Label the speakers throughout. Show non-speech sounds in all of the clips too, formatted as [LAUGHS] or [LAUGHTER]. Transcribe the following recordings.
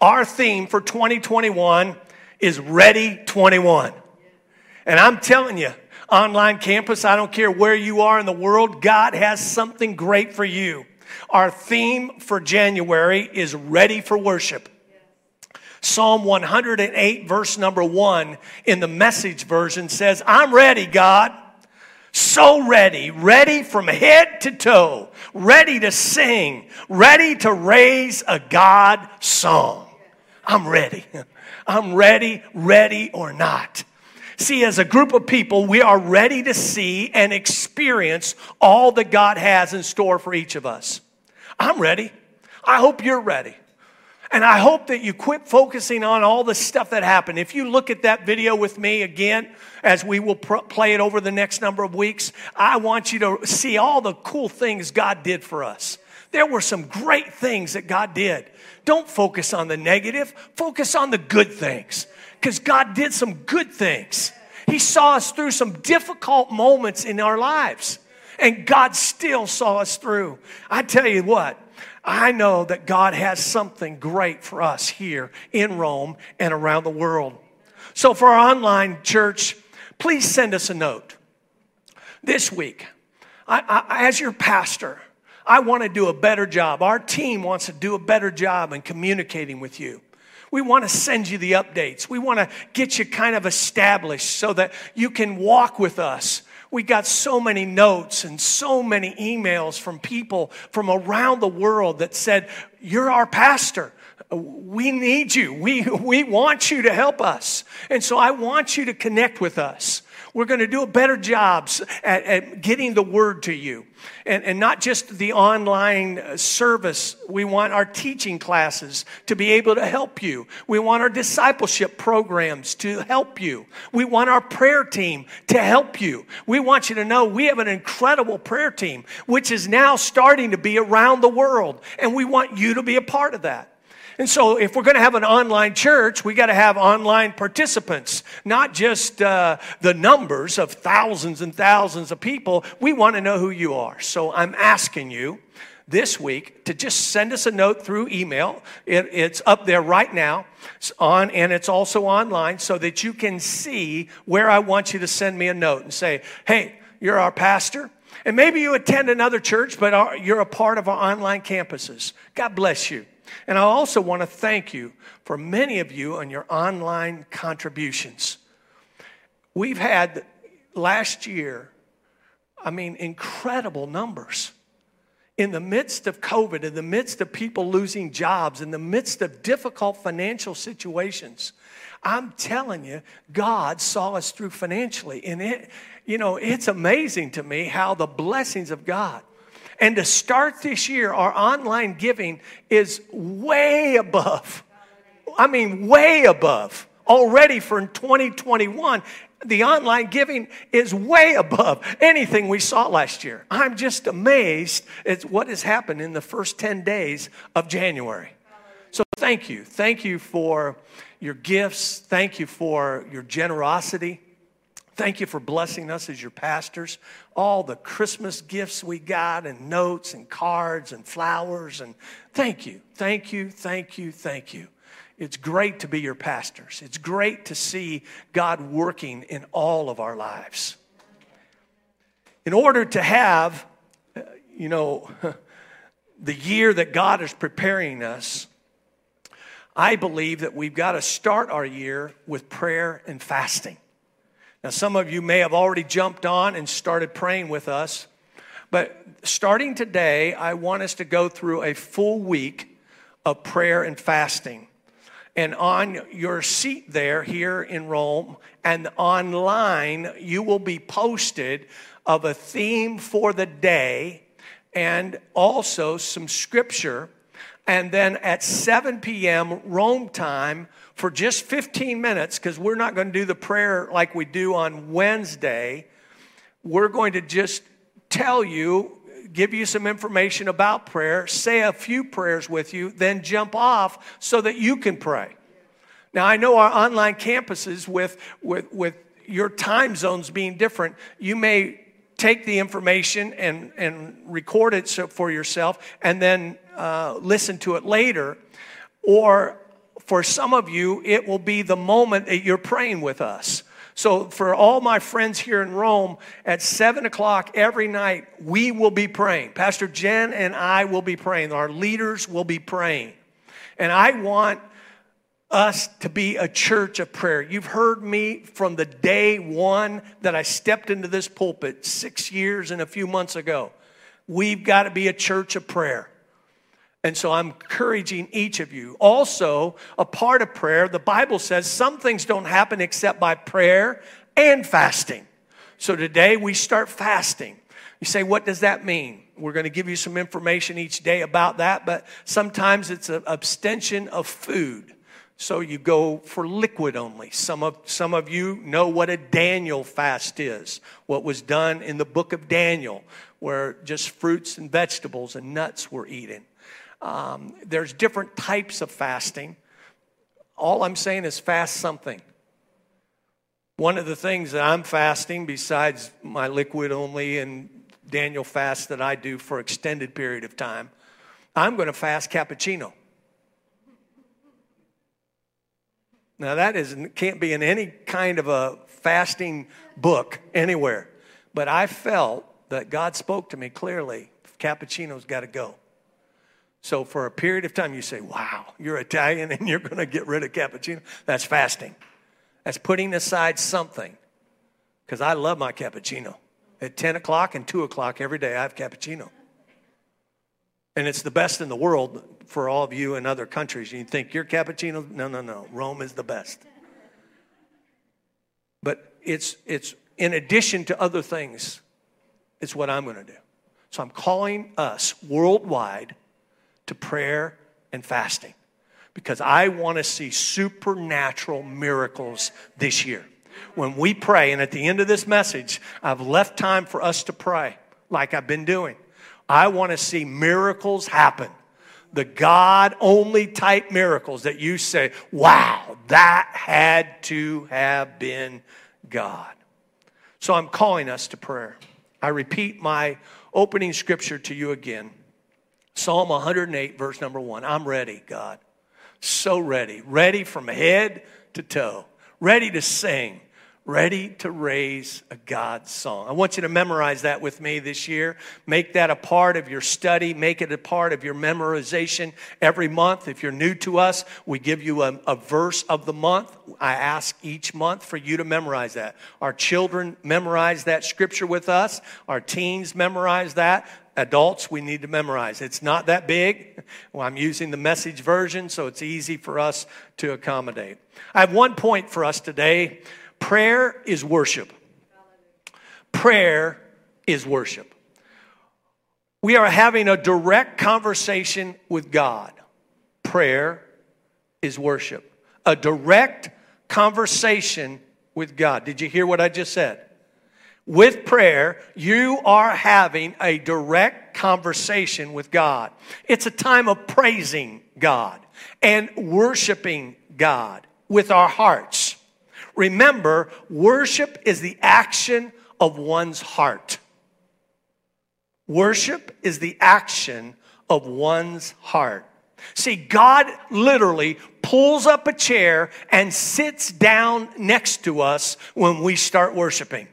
Speaker 1: Our theme for 2021 is Ready 21. And I'm telling you, online campus, I don't care where you are in the world, God has something great for you. Our theme for January is Ready for Worship. Psalm 108, verse number one in the message version says, I'm ready, God. So ready, ready from head to toe, ready to sing, ready to raise a God song. I'm ready. I'm ready, ready or not. See, as a group of people, we are ready to see and experience all that God has in store for each of us. I'm ready. I hope you're ready. And I hope that you quit focusing on all the stuff that happened. If you look at that video with me again, as we will pr- play it over the next number of weeks, I want you to see all the cool things God did for us. There were some great things that God did. Don't focus on the negative, focus on the good things. Because God did some good things. He saw us through some difficult moments in our lives, and God still saw us through. I tell you what, I know that God has something great for us here in Rome and around the world. So, for our online church, please send us a note. This week, I, I, as your pastor, I want to do a better job. Our team wants to do a better job in communicating with you. We want to send you the updates. We want to get you kind of established so that you can walk with us we got so many notes and so many emails from people from around the world that said, You're our pastor. We need you. We, we want you to help us. And so I want you to connect with us. We're going to do a better job at, at getting the word to you. And, and not just the online uh, service. We want our teaching classes to be able to help you. We want our discipleship programs to help you. We want our prayer team to help you. We want you to know we have an incredible prayer team, which is now starting to be around the world. And we want you to be a part of that. And so, if we're going to have an online church, we got to have online participants, not just uh, the numbers of thousands and thousands of people. We want to know who you are. So, I'm asking you this week to just send us a note through email. It, it's up there right now it's on, and it's also online so that you can see where I want you to send me a note and say, hey, you're our pastor. And maybe you attend another church, but you're a part of our online campuses. God bless you. And I also want to thank you for many of you on your online contributions. We've had last year, I mean, incredible numbers. In the midst of COVID, in the midst of people losing jobs, in the midst of difficult financial situations, I'm telling you, God saw us through financially. And it, you know, it's amazing to me how the blessings of God and to start this year, our online giving is way above. I mean, way above already for 2021. The online giving is way above anything we saw last year. I'm just amazed at what has happened in the first 10 days of January. So thank you. Thank you for your gifts. Thank you for your generosity. Thank you for blessing us as your pastors. All the Christmas gifts we got, and notes, and cards, and flowers. And thank you, thank you, thank you, thank you. It's great to be your pastors. It's great to see God working in all of our lives. In order to have, uh, you know, [LAUGHS] the year that God is preparing us, I believe that we've got to start our year with prayer and fasting. Now, some of you may have already jumped on and started praying with us, but starting today, I want us to go through a full week of prayer and fasting. And on your seat there here in Rome and online, you will be posted of a theme for the day and also some scripture. And then at 7 p.m. Rome time, for just 15 minutes, because we're not going to do the prayer like we do on Wednesday, we're going to just tell you, give you some information about prayer, say a few prayers with you, then jump off so that you can pray. Now, I know our online campuses, with, with, with your time zones being different, you may take the information and, and record it so, for yourself and then uh, listen to it later. Or for some of you, it will be the moment that you're praying with us. So, for all my friends here in Rome, at 7 o'clock every night, we will be praying. Pastor Jen and I will be praying. Our leaders will be praying. And I want us to be a church of prayer. You've heard me from the day one that I stepped into this pulpit six years and a few months ago. We've got to be a church of prayer. And so I'm encouraging each of you. Also, a part of prayer, the Bible says some things don't happen except by prayer and fasting. So today we start fasting. You say, what does that mean? We're going to give you some information each day about that, but sometimes it's an abstention of food. So you go for liquid only. Some of, some of you know what a Daniel fast is, what was done in the book of Daniel, where just fruits and vegetables and nuts were eaten. Um, there's different types of fasting. All I'm saying is fast something. One of the things that I'm fasting, besides my liquid only and Daniel fast that I do for extended period of time, I'm going to fast cappuccino. Now that is can't be in any kind of a fasting book anywhere, but I felt that God spoke to me clearly. Cappuccino's got to go. So for a period of time, you say, wow, you're Italian and you're going to get rid of cappuccino. That's fasting. That's putting aside something. Because I love my cappuccino. At 10 o'clock and 2 o'clock every day, I have cappuccino. And it's the best in the world for all of you in other countries. You think your cappuccino? No, no, no. Rome is the best. But it's, it's in addition to other things, it's what I'm going to do. So I'm calling us worldwide to prayer and fasting because I want to see supernatural miracles this year. When we pray, and at the end of this message, I've left time for us to pray like I've been doing. I want to see miracles happen. The God only type miracles that you say, wow, that had to have been God. So I'm calling us to prayer. I repeat my opening scripture to you again. Psalm 108, verse number one. I'm ready, God. So ready. Ready from head to toe. Ready to sing. Ready to raise a God song. I want you to memorize that with me this year. Make that a part of your study. Make it a part of your memorization every month. If you're new to us, we give you a, a verse of the month. I ask each month for you to memorize that. Our children memorize that scripture with us. Our teens memorize that adults, we need to memorize. It's not that big. Well, I'm using the message version, so it's easy for us to accommodate. I have one point for us today prayer is worship. Prayer is worship. We are having a direct conversation with God. Prayer is worship. A direct conversation with God. Did you hear what I just said? With prayer, you are having a direct conversation with God. It's a time of praising God and worshiping God with our hearts. Remember, worship is the action of one's heart. Worship is the action of one's heart. See, God literally pulls up a chair and sits down next to us when we start worshiping.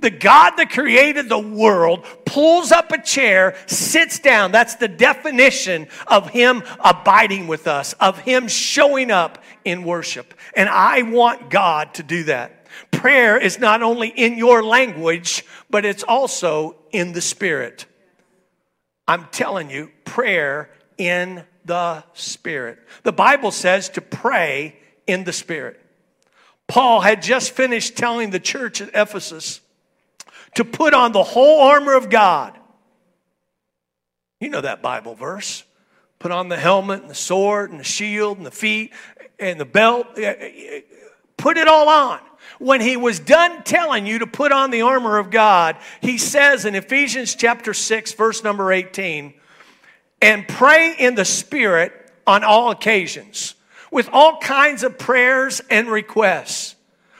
Speaker 1: The God that created the world pulls up a chair, sits down. That's the definition of Him abiding with us, of Him showing up in worship. And I want God to do that. Prayer is not only in your language, but it's also in the Spirit. I'm telling you, prayer in the Spirit. The Bible says to pray in the Spirit. Paul had just finished telling the church at Ephesus to put on the whole armor of God. You know that Bible verse. Put on the helmet and the sword and the shield and the feet and the belt. Put it all on. When he was done telling you to put on the armor of God, he says in Ephesians chapter 6, verse number 18, and pray in the Spirit on all occasions with all kinds of prayers and requests.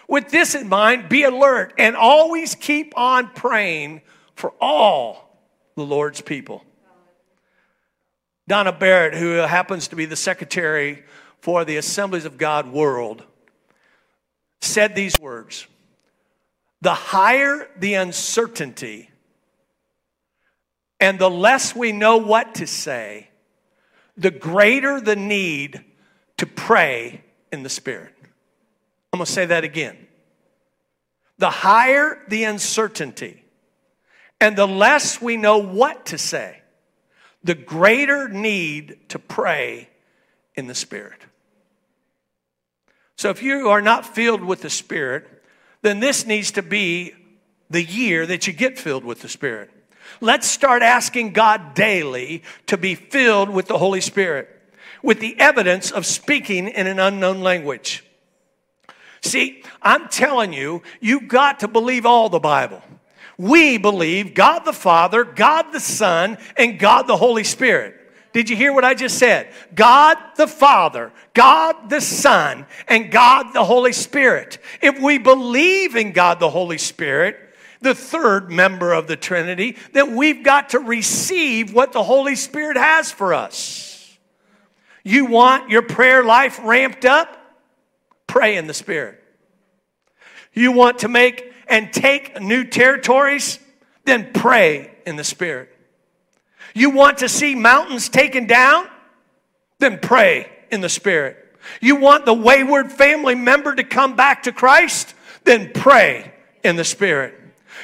Speaker 1: With this in mind, be alert and always keep on praying for all the Lord's people. Donna Barrett, who happens to be the secretary for the Assemblies of God world said these words The higher the uncertainty and the less we know what to say, the greater the need to pray in the Spirit. I'm going to say that again. The higher the uncertainty and the less we know what to say, the greater need to pray in the Spirit. So if you are not filled with the Spirit, then this needs to be the year that you get filled with the Spirit. Let's start asking God daily to be filled with the Holy Spirit, with the evidence of speaking in an unknown language. See, I'm telling you, you've got to believe all the Bible. We believe God the Father, God the Son, and God the Holy Spirit. Did you hear what I just said? God the Father, God the Son, and God the Holy Spirit. If we believe in God the Holy Spirit, the third member of the Trinity, then we've got to receive what the Holy Spirit has for us. You want your prayer life ramped up? Pray in the Spirit. You want to make and take new territories? Then pray in the Spirit. You want to see mountains taken down? Then pray in the Spirit. You want the wayward family member to come back to Christ? Then pray in the Spirit.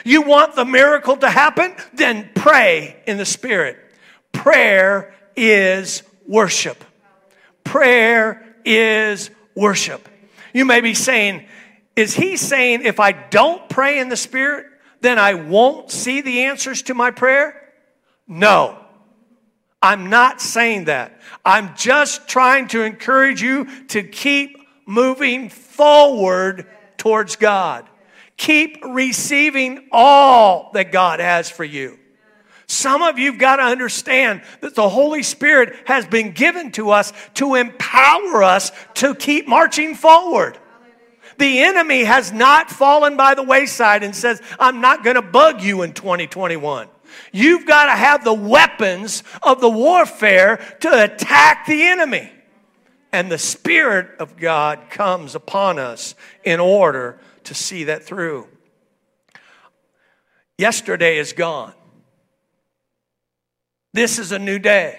Speaker 1: You want the miracle to happen? Then pray in the Spirit. Prayer is worship. Prayer is worship. You may be saying, is he saying if I don't pray in the Spirit, then I won't see the answers to my prayer? No. I'm not saying that. I'm just trying to encourage you to keep moving forward towards God. Keep receiving all that God has for you. Some of you've got to understand that the Holy Spirit has been given to us to empower us to keep marching forward. The enemy has not fallen by the wayside and says, I'm not going to bug you in 2021. You've got to have the weapons of the warfare to attack the enemy. And the Spirit of God comes upon us in order to see that through. Yesterday is gone. This is a new day.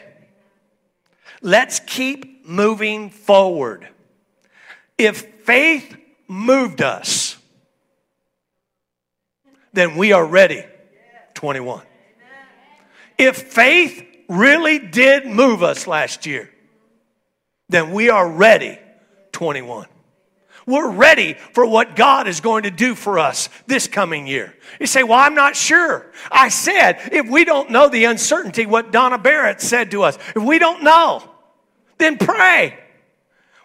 Speaker 1: Let's keep moving forward. If faith moved us, then we are ready. 21. If faith really did move us last year, then we are ready 21. We're ready for what God is going to do for us this coming year. You say, Well, I'm not sure. I said, if we don't know the uncertainty, what Donna Barrett said to us, if we don't know, then pray.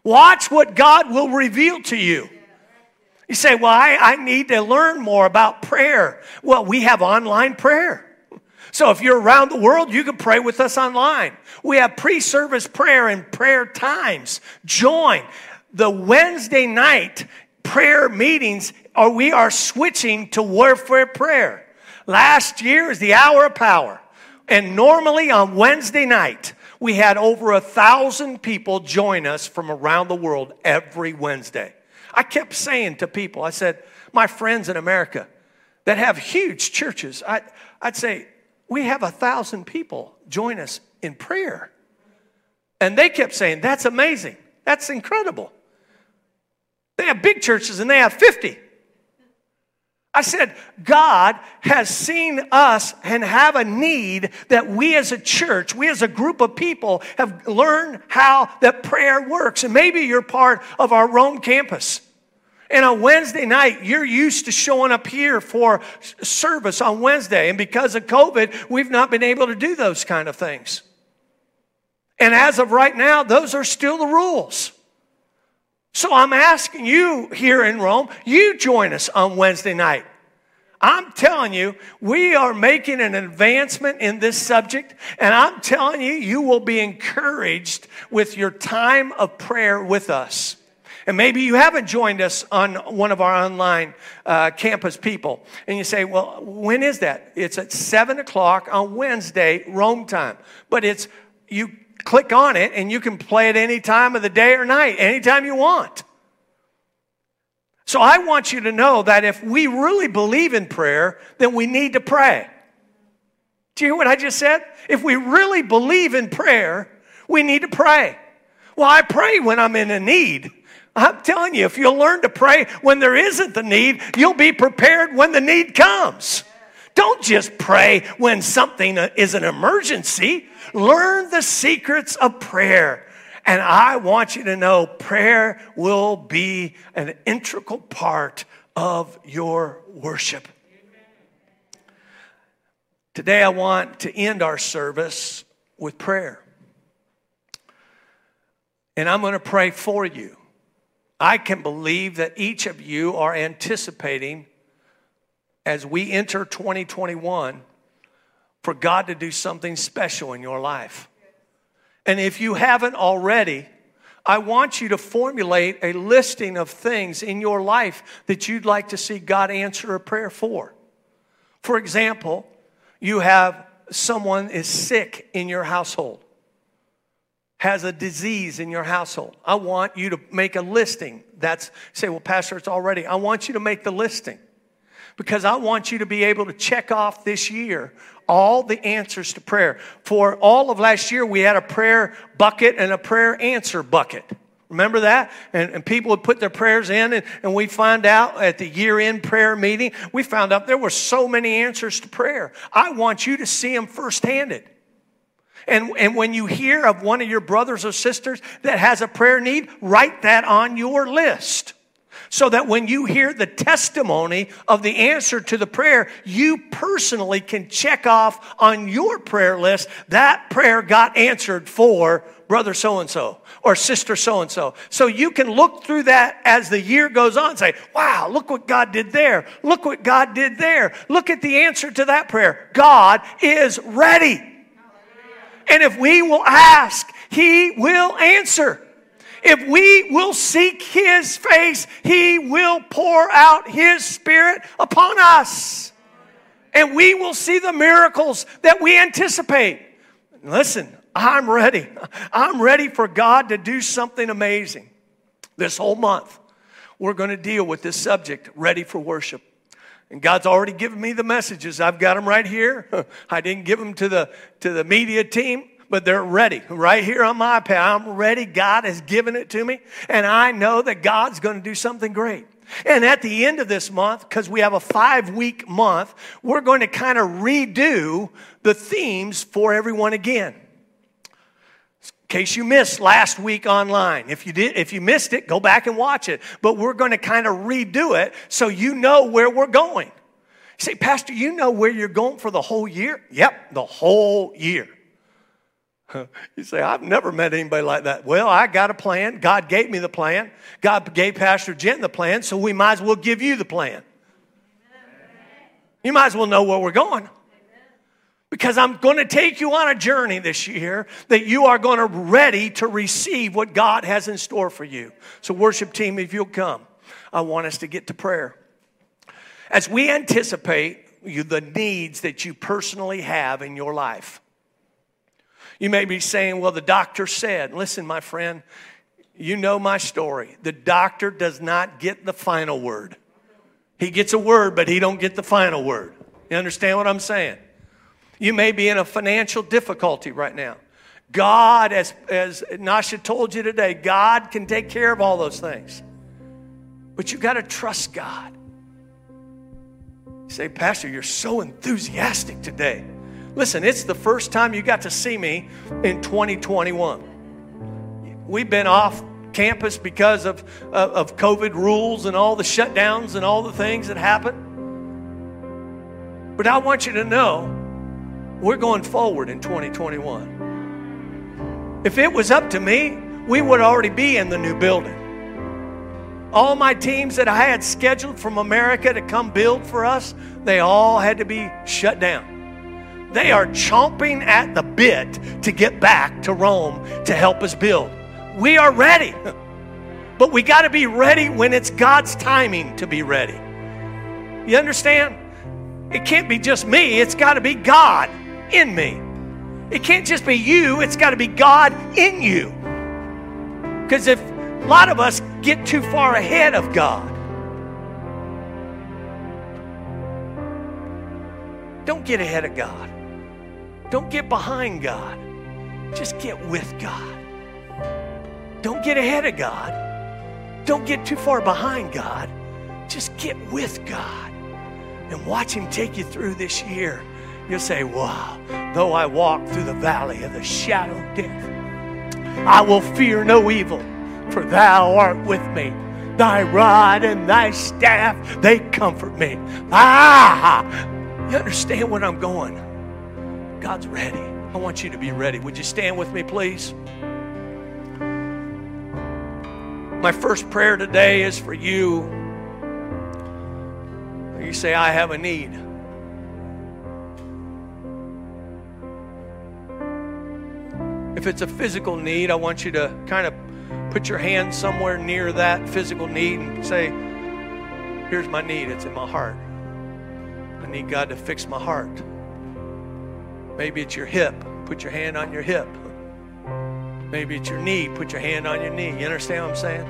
Speaker 1: Watch what God will reveal to you. You say, Well, I, I need to learn more about prayer. Well, we have online prayer. So if you're around the world, you can pray with us online. We have pre service prayer and prayer times. Join. The Wednesday night prayer meetings, or we are switching to warfare prayer. Last year is the hour of power. And normally on Wednesday night, we had over a thousand people join us from around the world every Wednesday. I kept saying to people, I said, my friends in America that have huge churches, I, I'd say, we have a thousand people join us in prayer. And they kept saying, That's amazing. That's incredible. They have big churches and they have 50. I said, God has seen us and have a need that we as a church, we as a group of people have learned how that prayer works. And maybe you're part of our Rome campus. And on Wednesday night, you're used to showing up here for service on Wednesday. And because of COVID, we've not been able to do those kind of things. And as of right now, those are still the rules. So I'm asking you here in Rome, you join us on Wednesday night. I'm telling you, we are making an advancement in this subject, and I'm telling you, you will be encouraged with your time of prayer with us. And maybe you haven't joined us on one of our online uh, campus people. And you say, well, when is that? It's at 7 o'clock on Wednesday, Rome time. But it's, you click on it and you can play it any time of the day or night, anytime you want. So I want you to know that if we really believe in prayer, then we need to pray. Do you hear what I just said? If we really believe in prayer, we need to pray. Well, I pray when I'm in a need. I'm telling you, if you'll learn to pray when there isn't the need, you'll be prepared when the need comes. Don't just pray when something is an emergency. Learn the secrets of prayer. And I want you to know prayer will be an integral part of your worship. Today, I want to end our service with prayer. And I'm going to pray for you. I can believe that each of you are anticipating as we enter 2021 for God to do something special in your life. And if you haven't already, I want you to formulate a listing of things in your life that you'd like to see God answer a prayer for. For example, you have someone is sick in your household, has a disease in your household. I want you to make a listing. That's say, well, Pastor, it's already. I want you to make the listing because I want you to be able to check off this year all the answers to prayer. For all of last year, we had a prayer bucket and a prayer answer bucket. Remember that? And, and people would put their prayers in, and, and we find out at the year end prayer meeting, we found out there were so many answers to prayer. I want you to see them firsthand. And, and when you hear of one of your brothers or sisters that has a prayer need, write that on your list so that when you hear the testimony of the answer to the prayer, you personally can check off on your prayer list that prayer got answered for brother so and so or sister so and so. So you can look through that as the year goes on say, wow, look what God did there. Look what God did there. Look at the answer to that prayer. God is ready. And if we will ask, He will answer. If we will seek His face, He will pour out His Spirit upon us. And we will see the miracles that we anticipate. Listen, I'm ready. I'm ready for God to do something amazing. This whole month, we're going to deal with this subject ready for worship. And God's already given me the messages. I've got them right here. [LAUGHS] I didn't give them to the, to the media team but they're ready. Right here on my iPad, I'm ready. God has given it to me, and I know that God's going to do something great. And at the end of this month, because we have a five week month, we're going to kind of redo the themes for everyone again. In case you missed last week online. If you did, if you missed it, go back and watch it. But we're going to kind of redo it so you know where we're going. You say, Pastor, you know where you're going for the whole year? Yep, the whole year. [LAUGHS] You say, I've never met anybody like that. Well, I got a plan. God gave me the plan. God gave Pastor Jen the plan, so we might as well give you the plan. You might as well know where we're going. Because I'm going to take you on a journey this year that you are going to ready to receive what God has in store for you. So, worship team, if you'll come, I want us to get to prayer. As we anticipate you, the needs that you personally have in your life, you may be saying, well, the doctor said, listen, my friend, you know my story. The doctor does not get the final word. He gets a word, but he don't get the final word. You understand what I'm saying? You may be in a financial difficulty right now. God, as, as Nasha told you today, God can take care of all those things. But you got to trust God. You say, Pastor, you're so enthusiastic today. Listen, it's the first time you got to see me in 2021. We've been off campus because of, of, of COVID rules and all the shutdowns and all the things that happened. But I want you to know we're going forward in 2021. If it was up to me, we would already be in the new building. All my teams that I had scheduled from America to come build for us, they all had to be shut down. They are chomping at the bit to get back to Rome to help us build. We are ready, [LAUGHS] but we got to be ready when it's God's timing to be ready. You understand? It can't be just me, it's got to be God in me. It can't just be you, it's got to be God in you. Because if a lot of us get too far ahead of God, don't get ahead of God. Don't get behind God. Just get with God. Don't get ahead of God. Don't get too far behind God. Just get with God and watch Him take you through this year. You'll say, Wow, though I walk through the valley of the shadow of death, I will fear no evil, for thou art with me. Thy rod and thy staff, they comfort me. Ah, you understand where I'm going? God's ready. I want you to be ready. Would you stand with me, please? My first prayer today is for you. You say, I have a need. If it's a physical need, I want you to kind of put your hand somewhere near that physical need and say, Here's my need. It's in my heart. I need God to fix my heart. Maybe it's your hip. Put your hand on your hip. Maybe it's your knee. Put your hand on your knee. You understand what I'm saying?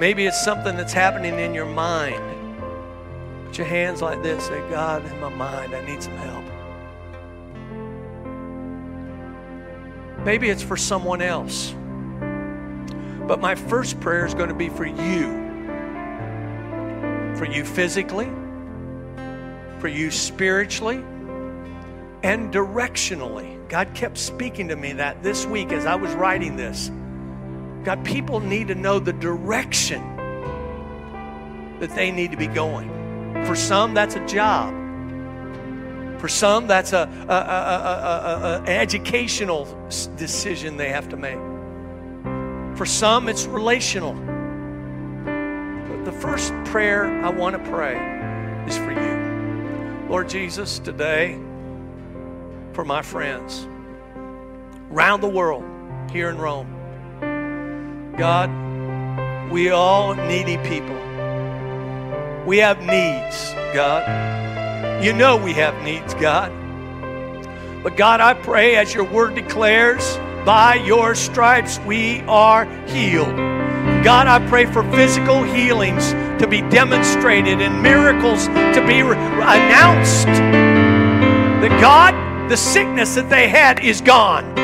Speaker 1: Maybe it's something that's happening in your mind. Put your hands like this. Say, God, in my mind, I need some help. Maybe it's for someone else. But my first prayer is going to be for you. For you physically, for you spiritually, and directionally. God kept speaking to me that this week as I was writing this. God, people need to know the direction that they need to be going. For some, that's a job. For some, that's a, a, a, an educational decision they have to make. For some, it's relational. But the first prayer I want to pray is for you. Lord Jesus, today, for my friends around the world here in Rome. God, we all needy people. We have needs, God. You know we have needs, God. But God, I pray as your word declares, by your stripes we are healed. God, I pray for physical healings to be demonstrated and miracles to be announced. That God, the sickness that they had is gone.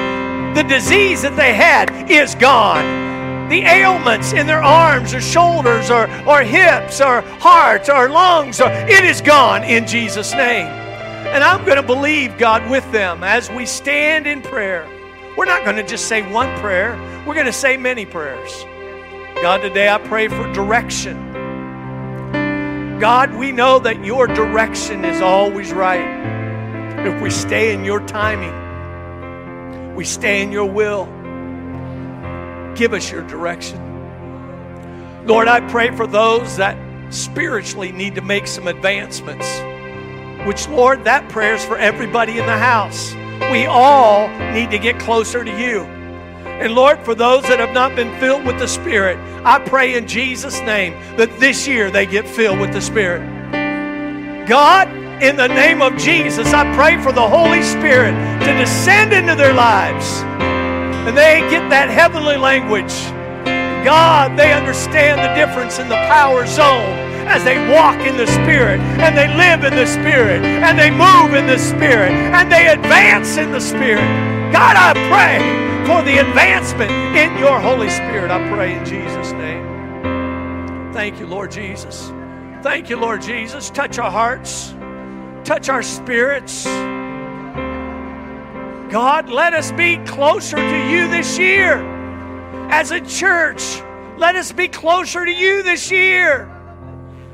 Speaker 1: The disease that they had is gone. The ailments in their arms or shoulders or, or hips or hearts or lungs, or, it is gone in Jesus' name. And I'm going to believe God with them as we stand in prayer. We're not going to just say one prayer, we're going to say many prayers. God, today I pray for direction. God, we know that your direction is always right if we stay in your timing, we stay in your will. Give us your direction. Lord, I pray for those that spiritually need to make some advancements, which, Lord, that prayer is for everybody in the house. We all need to get closer to you. And Lord, for those that have not been filled with the Spirit, I pray in Jesus' name that this year they get filled with the Spirit. God, in the name of Jesus, I pray for the Holy Spirit to descend into their lives and they get that heavenly language. God, they understand the difference in the power zone as they walk in the Spirit and they live in the Spirit and they move in the Spirit and they advance in the Spirit. God, I pray for the advancement in your Holy Spirit. I pray in Jesus' name. Thank you, Lord Jesus. Thank you, Lord Jesus. Touch our hearts touch our spirits. God, let us be closer to you this year. As a church, let us be closer to you this year.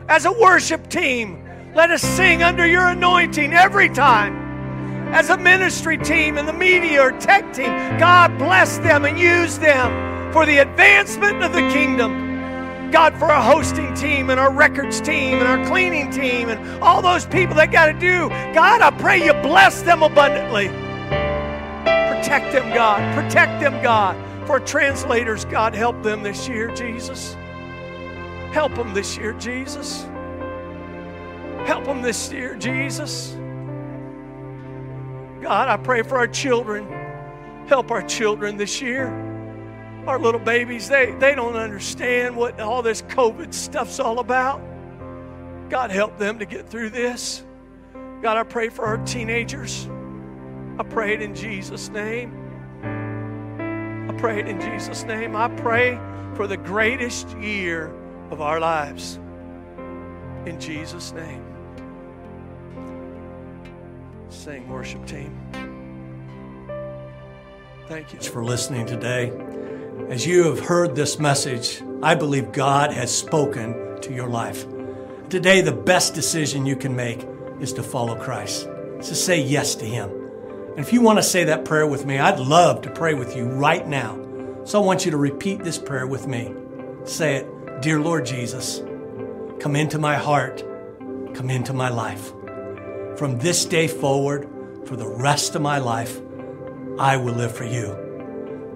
Speaker 1: As a worship team, let us sing under your anointing every time. As a ministry team and the media or tech team, God bless them and use them for the advancement of the kingdom. God, for our hosting team and our records team and our cleaning team and all those people that got to do. God, I pray you bless them abundantly. Protect them, God. Protect them, God. For translators, God, help them this year, Jesus. Help them this year, Jesus. Help them this year, Jesus. God, I pray for our children. Help our children this year. Our little babies, they, they don't understand what all this COVID stuff's all about. God, help them to get through this. God, I pray for our teenagers. I pray it in Jesus' name. I pray it in Jesus' name. I pray for the greatest year of our lives. In Jesus' name. Sing, worship team. Thank you for listening today. As you have heard this message, I believe God has spoken to your life. Today, the best decision you can make is to follow Christ, to say yes to Him. And if you want to say that prayer with me, I'd love to pray with you right now. So I want you to repeat this prayer with me. Say it Dear Lord Jesus, come into my heart, come into my life. From this day forward, for the rest of my life, I will live for you.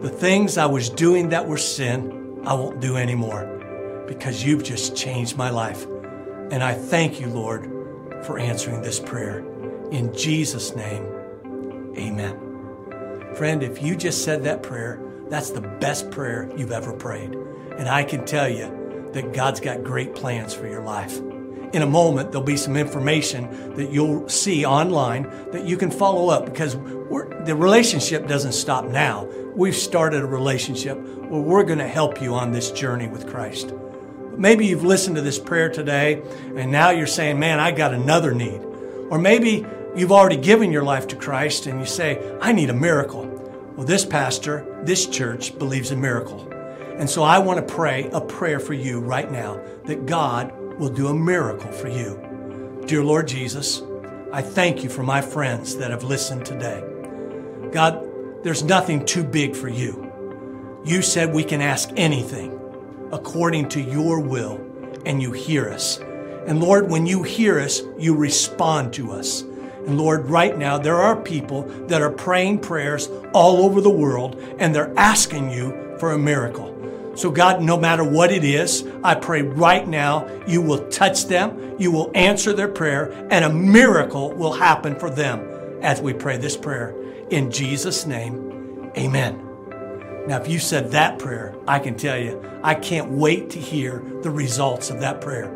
Speaker 1: The things I was doing that were sin, I won't do anymore because you've just changed my life. And I thank you, Lord, for answering this prayer. In Jesus' name, Amen. Friend, if you just said that prayer, that's the best prayer you've ever prayed. And I can tell you that God's got great plans for your life. In a moment, there'll be some information that you'll see online that you can follow up because the relationship doesn't stop now. We've started a relationship where we're going to help you on this journey with Christ. Maybe you've listened to this prayer today and now you're saying, man, I got another need. Or maybe you've already given your life to Christ and you say, I need a miracle. Well, this pastor, this church believes in miracle. And so I want to pray a prayer for you right now that God will do a miracle for you. Dear Lord Jesus, I thank you for my friends that have listened today. God, there's nothing too big for you. You said we can ask anything according to your will, and you hear us. And Lord, when you hear us, you respond to us. And Lord, right now, there are people that are praying prayers all over the world and they're asking you for a miracle. So, God, no matter what it is, I pray right now you will touch them, you will answer their prayer, and a miracle will happen for them as we pray this prayer. In Jesus' name, amen. Now, if you said that prayer, I can tell you, I can't wait to hear the results of that prayer.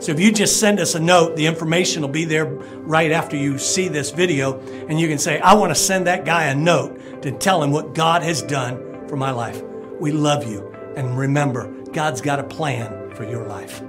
Speaker 1: So if you just send us a note, the information will be there right after you see this video, and you can say, I want to send that guy a note to tell him what God has done for my life. We love you. And remember, God's got a plan for your life.